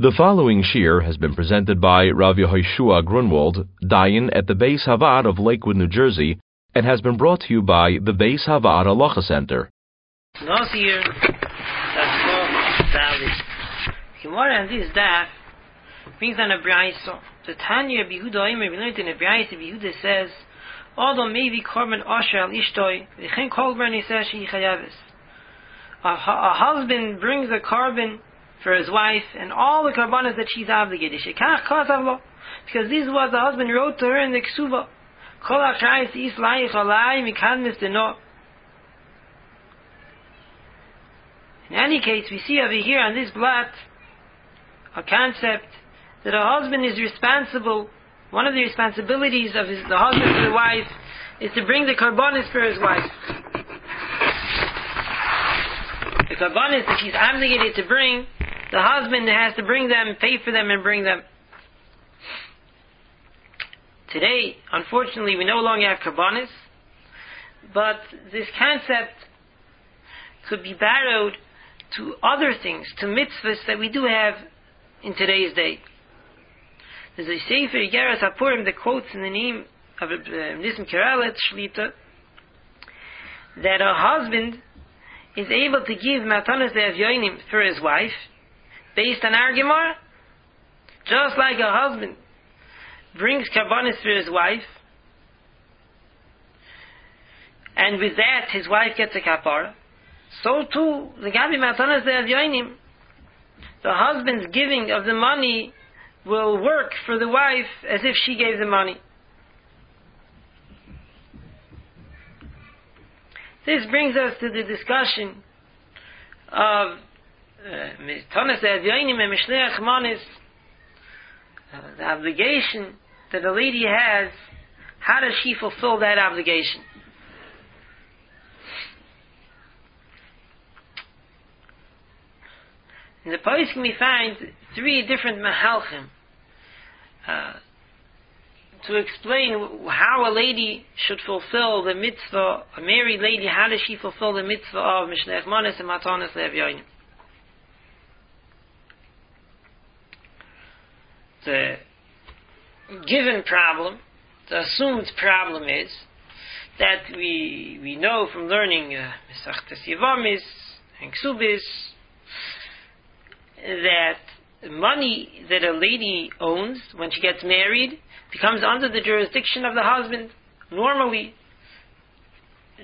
The following shir has been presented by Rav Yehoshua Grunwald, Dayan at the Beis Havad of Lakewood, New Jersey, and has been brought to you by the Beis Havad Halacha Center. Last year, that's called Dalit. Gemara and this daf brings on a brayso. The Tanya Behuda Omer, we learned in a brayso, Behuda says, Although maybe korban asher al ishtoi, v'chen kol brani says she chayavis. A husband brings a korban for his wife and all the karbanas that she's obligated. Shekach kosavlo. Because this was the husband wrote to her in the ksuba. Kol achayis is laich alai mikan misdeno. In any case, we see over here on this blot a concept that a husband is responsible. One of the responsibilities of his, the husband to the wife is to bring the karbanis for his wife. The karbanis that she's obligated to bring the husband has to bring them, pay for them, and bring them. Today, unfortunately, we no longer have karbanis, but this concept could be borrowed to other things, to mitzvahs that we do have in today's day. There's a Sefer Yeras HaPurim that quotes in the name of uh, Nissim Karelitz Shlita that a husband is able to give matanas de for his wife, based on our Gemara. Just like a husband brings karbanis for his wife, and with that his wife gets a kapara, so too, the Gabi Matanas de Avyoinim, the husband's giving of the money will work for the wife as if she gave the money. This brings us to the discussion of Tonas Evyoinim and Mishleach Manis, the obligation that a lady has, how does she fulfill that obligation? In the post we find three different mahalchim uh, to explain how a lady should fulfill the mitzvah, a married lady, how does she fulfill the mitzvah of Mishnech Manis and Matanis Levyoinim. The given problem, the assumed problem is that we we know from learning Mesachtes uh, Yevamis and Ksubis that money that a lady owns when she gets married becomes under the jurisdiction of the husband. Normally,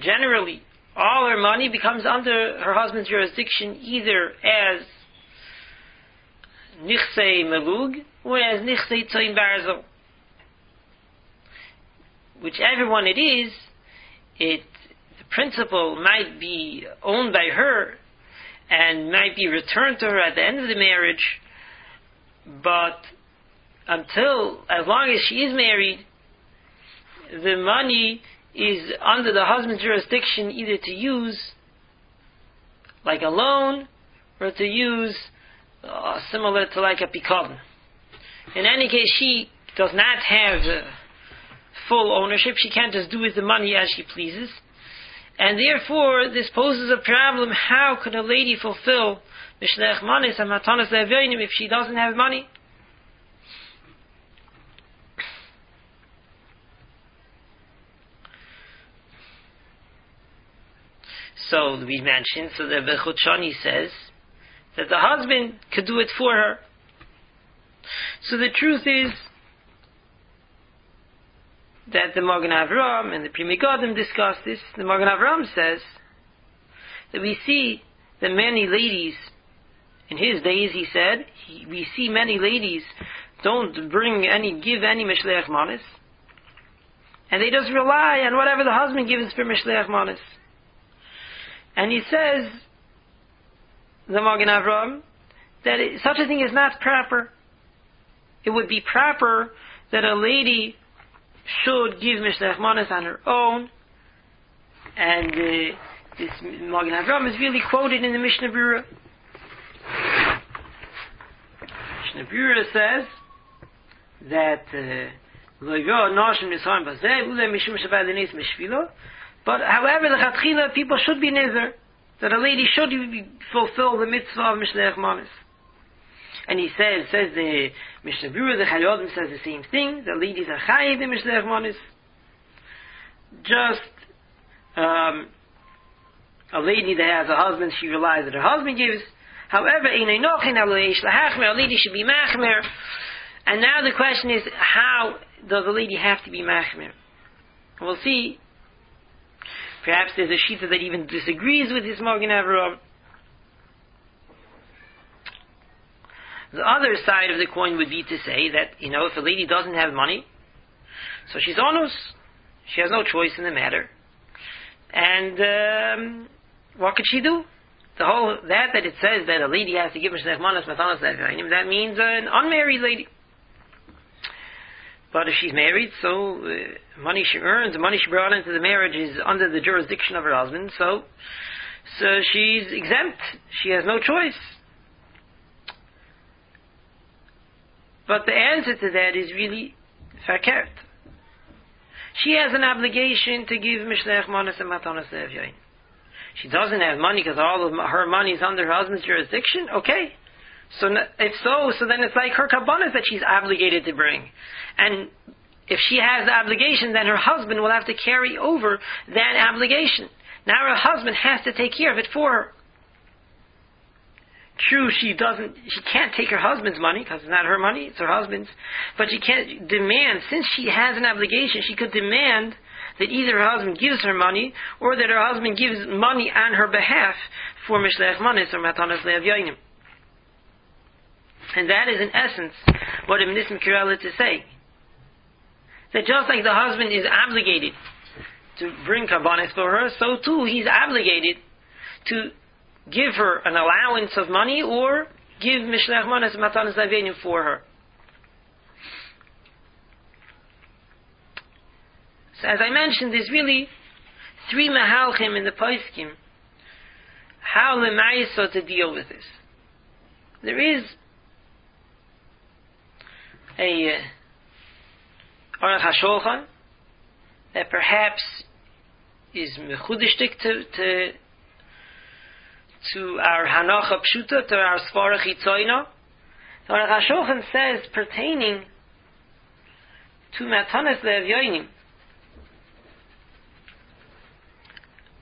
generally, all her money becomes under her husband's jurisdiction either as nichsei melug whereas nichsei tzoim barzel. Whichever one it is, it the principal might be owned by her and might be returned to her at the end of the marriage, but until as long as she is married, the money is under the husband's jurisdiction either to use like a loan or to use uh, similar to like a picon. In any case, she does not have uh, full ownership. She can't just do with the money as she pleases. And therefore, this poses a problem. How could a lady fulfill Mishlech Manis and Matanas Le'avyonim if she doesn't have money? So we mentioned, so the Bechut says, that the husband could do it for her. So the truth is that the Magen Avram and the Pri Megadim discuss this. The Magen Avram says that we see that many ladies in his days, he said, he, we see many ladies don't bring any, give any Mishleach Manis. And they just rely on whatever the husband gives for Mishleach Manis. And he says the Magen Avram, that it, such a thing is not proper. It would be proper that a lady should give Mishnah Manas on her own, and uh, this Magen Avram is really quoted in the Mishnah Berurah. Mishnah Berurah says that uh, but however, the Chatchila people should be nezer that a lady should fulfill the mitzvah of Mishlech Manis. And he says, says the Mishnah Berurah, the Chayei Adam says the same thing. The ladies are chayiv in Mishnah Monis. Just um, a lady that has a husband, she relies that her husband gives. However, in a noch in a lady should be machmer. And now the question is, how does a lady have to be machmer? We'll see. Perhaps there's a shita that even disagrees with this Morgan. The other side of the coin would be to say that, you know, if a lady doesn't have money, so she's onus. She has no choice in the matter. And um, what could she do? The whole that that it says that a lady has to give mishnech manas matanas that means an unmarried lady. But if she's married, so uh, money she earns, the money she brought into the marriage is under the jurisdiction of her husband. So, so she's exempt. She has no choice. But the answer to that is really farkert. She has an obligation to give mishlech manas and matanas. She doesn't have money because all of her money is under her husband's jurisdiction. Okay, so if so, so then it's like her karbanas that she's obligated to bring, and if she has the obligation, then her husband will have to carry over that obligation. Now her husband has to take care of it for her. True, she doesn't, she can't take her husband's money because it's not her money, it's her husband's. But she can't demand, since she has an obligation, she could demand that either her husband gives her money or that her husband gives money on her behalf for Mishlech Manis or Matanas Le'avyoinim. And that is in essence what Ibn Nissim Karelitz to say. That just like the husband is obligated to bring karbanis for her, so too he's obligated to give her an allowance of money or give Mishlech Manas Matanas Avenim for her. So as I mentioned, there's really three Mahalchim in the Paiskim how Lemaisa to deal with this. There is a uh, Aruch HaShulchan that perhaps is mechudishtik to, to to our Hanacha Pshuta, to our Svara. The Aruch HaShulchan says pertaining to Matanas Le'evyoinim,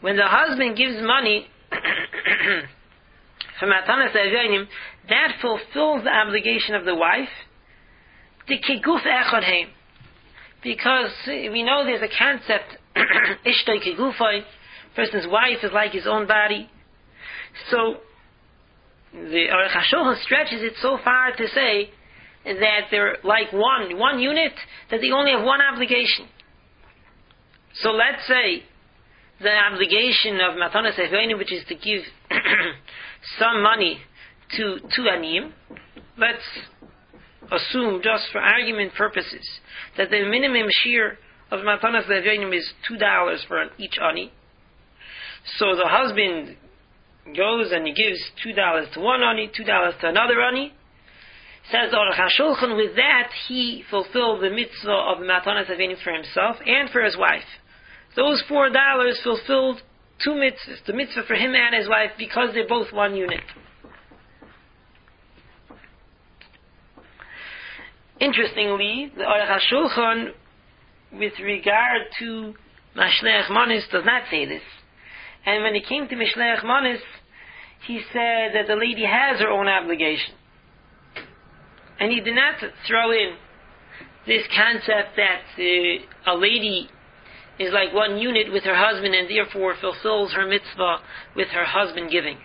when the husband gives money for Matanas Le'evyoinim, that fulfills the obligation of the wife, Because we know there's a concept, Ishtoi Kigufai, person's wife is like his own body, so the Aruch stretches it so far to say that they're like one, one unit, that they only have one obligation. So let's say the obligation of Matanas Efeini, which is to give some money to, to Anim, let's assume, just for argument purposes, that the minimum shiur of Matanas Efeini is $2 for each Ani. So the husband goes and he gives two dollars to one ani, two dollars to another ani. Says Aruch HaShulchan, with that he fulfilled the mitzvah of Matanas Avenim for himself and for his wife. Those four dollars fulfilled two mitzvahs, the mitzvah for him and his wife, because they're both one unit. Interestingly, the Aruch HaShulchan, with regard to Mashlech Manis, does not say this. And when it came to Mishlech Manis, he said that the lady has her own obligation. And he did not throw in this concept that uh, a lady is like one unit with her husband and therefore fulfills her mitzvah with her husband giving.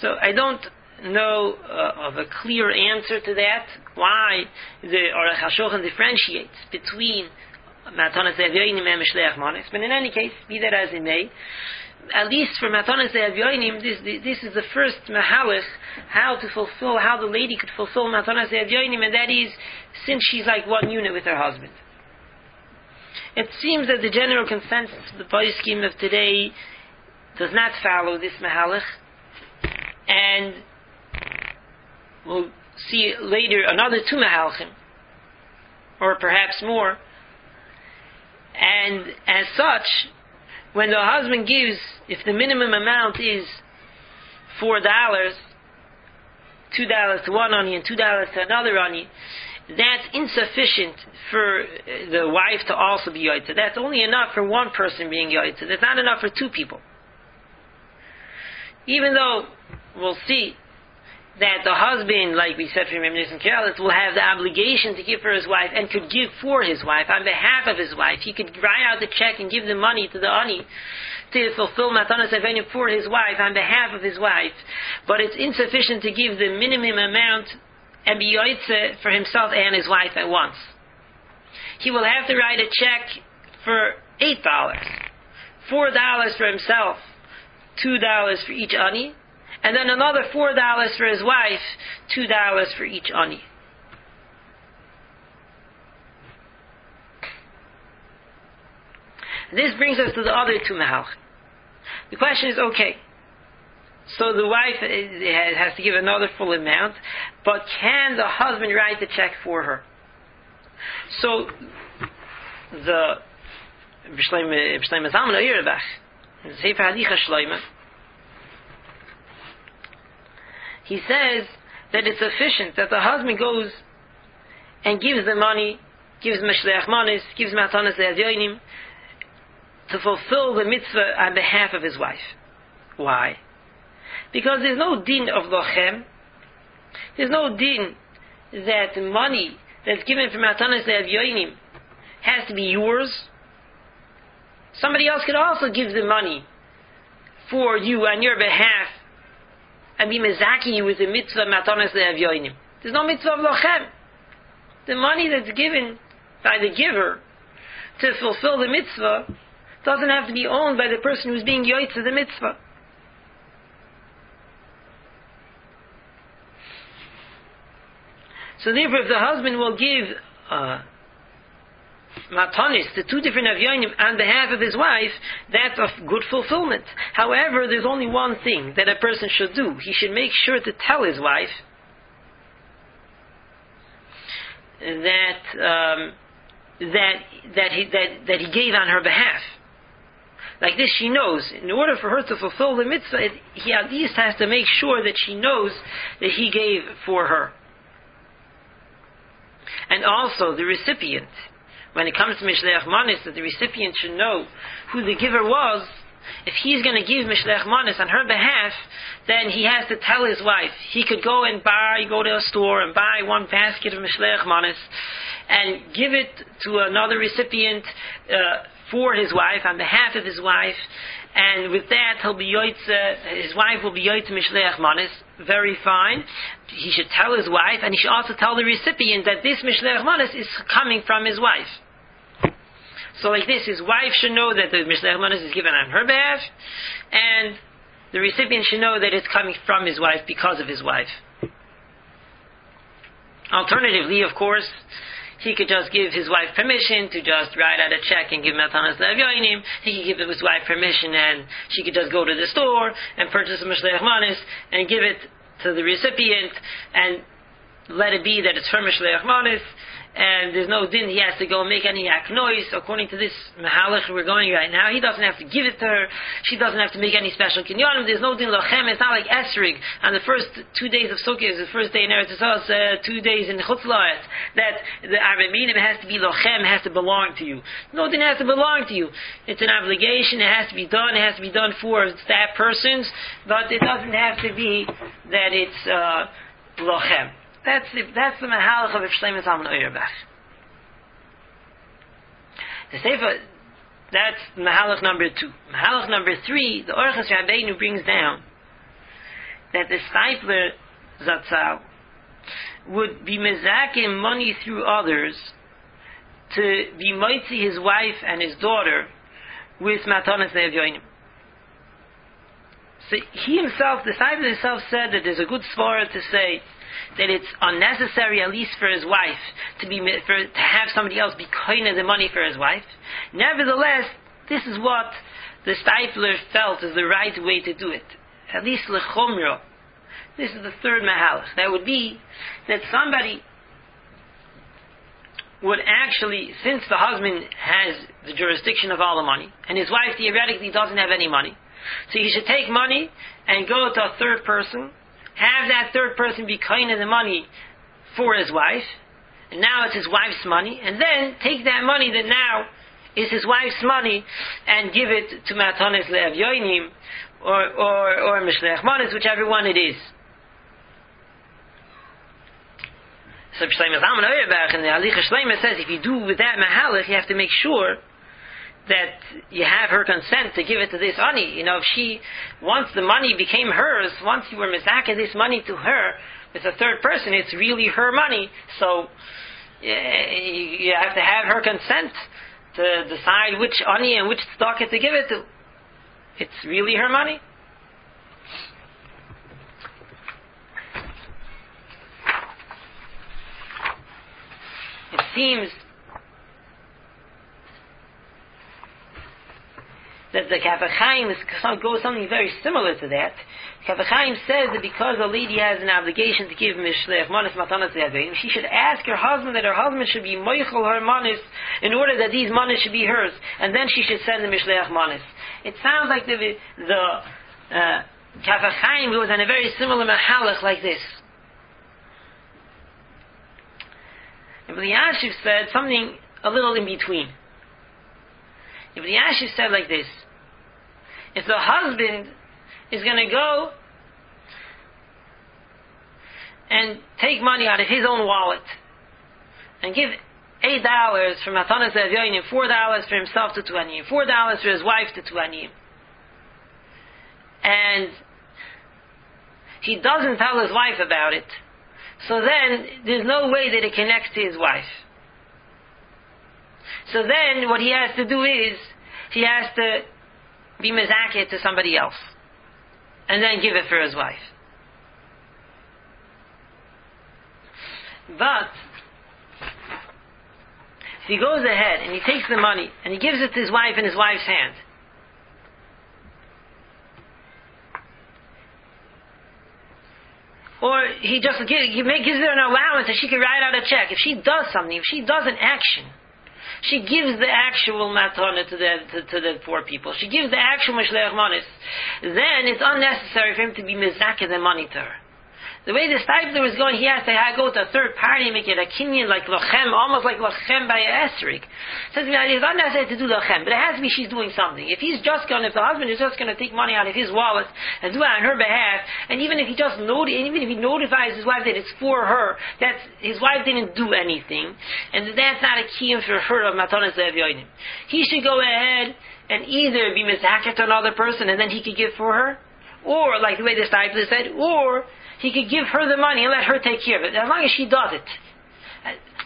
So I don't know uh, of a clear answer to that, why the Aruch HaShulchan differentiates between Matanas Evyoinim and Mishleach Manis. But in any case, be that as it may, at least for Matanas Evyoinim, this, this is the first Mahalach, how to fulfill, how the lady could fulfill Matanas Evyoinim, and that is, since she's like one unit with her husband. It seems that the general consensus of the body scheme of today does not follow this Mahalach, and we'll see later another two Mahalchim, or perhaps more, and as such, when the husband gives, if the minimum amount is four dollars, two dollars to one ani and two dollars to another ani, that's insufficient for uh, the wife to also be yoitza. That's only enough for one person being yoitza. That's not enough for two people. Even though we'll see that the husband, like we said from Rav Nissim Karelitz, will have the obligation to give for his wife and could give for his wife on behalf of his wife. He could write out the check and give the money to the ani to fulfill Matanas Avenu for his wife on behalf of his wife. But it's insufficient to give the minimum amount and be for himself and his wife at once. He will have to write a check for eight dollars, four dollars for himself, two dollars for each ani, and then another four dollars for his wife, two dollars for each ani. This brings us to the other two mahal. The question is, okay, so the wife has to give another full amount, but can the husband write the check for her? So the Hadicha he says that it's sufficient that the husband goes and gives the money, gives Meshleach Manis, gives Matanas Le'avyoinim, to fulfill the mitzvah on behalf of his wife. Why? Because there's no din of lochem. There's no din that money that's given from Matanas Le'avyoinim has to be yours. Somebody else could also give the money for you on your behalf and be mezaki you with the mitzvah matanas le'avyoinim. There's no mitzvah of lochem. The money that's given by the giver to fulfill the mitzvah doesn't have to be owned by the person who's being yoitz of the mitzvah. So therefore, if the husband will give uh, matanis, the two different avyonim, on behalf of his wife, that's of good fulfillment. However, there's only one thing that a person should do. He should make sure to tell his wife that um, that that he that, that he gave on her behalf. Like this, she knows. In order for her to fulfill the mitzvah, he at least has to make sure that she knows that he gave for her. And also the recipient when it comes to Mishleach Manis, that the recipient should know who the giver was, if he's going to give Mishleach Manis on her behalf, then he has to tell his wife. He could go and buy, go to a store and buy one basket of Mishleach Manis and give it to another recipient uh, for his wife, on behalf of his wife, and with that he'll be yoitze, his wife will be yoitze mishleach manis, very fine. He should tell his wife, and he should also tell the recipient that this mishleach manis is coming from his wife. So like this, his wife should know that the mishleach manis is given on her behalf, and the recipient should know that it's coming from his wife because of his wife. Alternatively, of course, he could just give his wife permission to just write out a check and give Matanas Levyoinim. He could give his wife permission and she could just go to the store and purchase a Mishleach Manis and give it to the recipient and let it be that it's for Mishleach Manis and there's no din he has to go and make any noise. According to this mahalach we're going right now, he doesn't have to give it to her. She doesn't have to make any special kinyanim. There's no din lochem. It's not like esrig on the first two days of Sukkot, the first day in Eretz Yisrael, uh, two days in Chutz that the Arba Minim has to be lochem, has to belong to you. No din has to belong to you. It's an obligation. It has to be done. It has to be done for that person's, but it doesn't have to be that it's uh, lochem. That's the, that's the Mahalach of Shlomo Zalman Auerbach. The Sefer, that's Mahalach number two. Mahalach number three, the Orchas Rabbeinu brings down that the Steipler Zatzal would be mezakim money through others to be moitzi his wife and his daughter with matanas le'avyoinim. So he himself, the Steipler himself said that there's a good svara to say that it's unnecessary, at least for his wife, to be for, to have somebody else be kind of the money for his wife. Nevertheless, this is what the Steipler felt is the right way to do it. At least lechomro. This is the third mahalach. That would be that somebody would actually, since the husband has the jurisdiction of all the money, and his wife theoretically doesn't have any money, So he should take money and go to a third person, have that third person be kind of the money for his wife, and now it's his wife's money, and then take that money that now is his wife's money and give it to Matanis Lev Yoinim or, or, or Mishlech Manis, whichever one it is. So Shlomo Zalman Auerbach in the Shlomo says if you do with that Mahalach, you have to make sure that you have her consent to give it to this ani. You know, if she, once the money became hers, once you were mizaka this money to her with a third person, it's really her money. So you have to have her consent to decide which ani and which tzedakah to give it to. It's really her money. It seems that the Kaf HaChaim goes something very similar to that. Kaf HaChaim says that because a lady has an obligation to give mishlech manis matanas she should ask her husband that her husband should be moichel her manis in order that these manis should be hers, and then she should send the mishlech manis. It sounds like the the uh, Kaf HaChaim goes on a very similar mahalach like this. Ibn Yashiv said something a little in between. Ibn Yashiv said like this if the husband is going to go and take money out of his own wallet and give eight dollars for Matanas Evyonim, four dollars for himself to Tuanim, four dollars for his wife to Tuanim, and he doesn't tell his wife about it, so then there's no way that it connects to his wife. So then what he has to do is he has to be mezakeh to somebody else. And then give it for his wife. But if he goes ahead and he takes the money and he gives it to his wife in his wife's hand, or he just gives, gives her an allowance that she can write out a check. If she does something, if she does an action she gives the actual matana to the to, to, the poor people. She gives the actual mishleach manis. Then it's unnecessary for him to be mizakeh the money to her. The way the Steipler is going, he has to go to a third party, and make it a kinyan like lochem, almost like lochem by esrig. Says it's not necessary to do lochem, but it has to be she's doing something. If he's just going, if the husband is just going to take money out of his wallet and do it on her behalf, and even if he just noti- even if he notifies his wife that it's for her, that his wife didn't do anything, and that's not a key for her of matanas He should go ahead and either be mizaket to another person and then he could give for her, or like the way the Steipler said, or he could give her the money and let her take care of it, as long as she does it.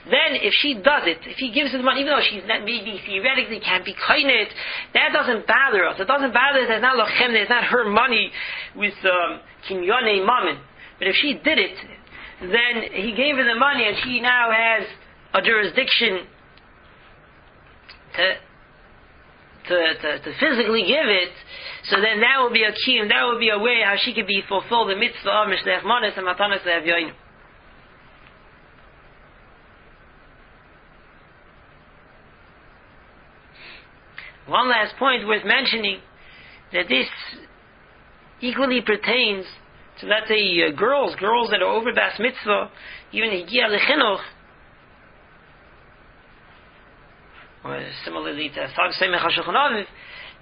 Then, if she does it, if he gives her the money, even though she's maybe theoretically can't be it, that doesn't bother us. It doesn't bother us. It's not lochem. It's not her money with um, kinyone mammon. But if she did it, then he gave her the money, and she now has a jurisdiction to to, to, to physically give it, so then that will be a key, and that will be a way how she could be fulfilled the mitzvah of Mishlech Manas and Matanas Le'avyoinu. One last point worth mentioning, that this equally pertains to, let's say, uh, girls, girls that are over Bas Mitzvah, even Higia Lechinuch, or similarly to Sag Semech HaShulchan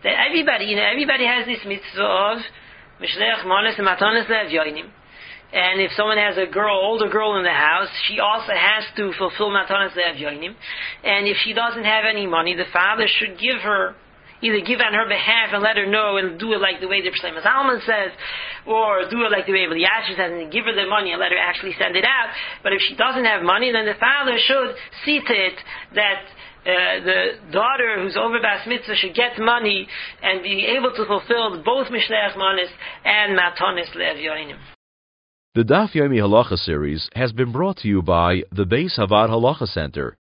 that everybody, you know, everybody has this mitzvah of Mishlech Manas and Matanas Le'avyoinim. And if someone has a girl, older girl in the house, she also has to fulfill Matanas Le'avyoinim. And if she doesn't have any money, the father should give her either give on her behalf and let her know and do it like the way the Shlomo Zalman says, or do it like the way Elyashiv says and give her the money and let her actually send it out. But if she doesn't have money, then the father should see to it that uh, the daughter who's over bas mitzvah should get money and be able to fulfill both mishleach manis and matonis le'evyoinim. The Daf Yomi Halacha series has been brought to you by the Beis Havad Halacha Center.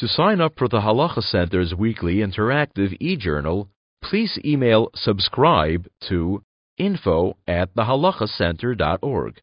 To sign up for the Halacha Center's weekly interactive e-journal, please email subscribe to info at thehalachacenter.org.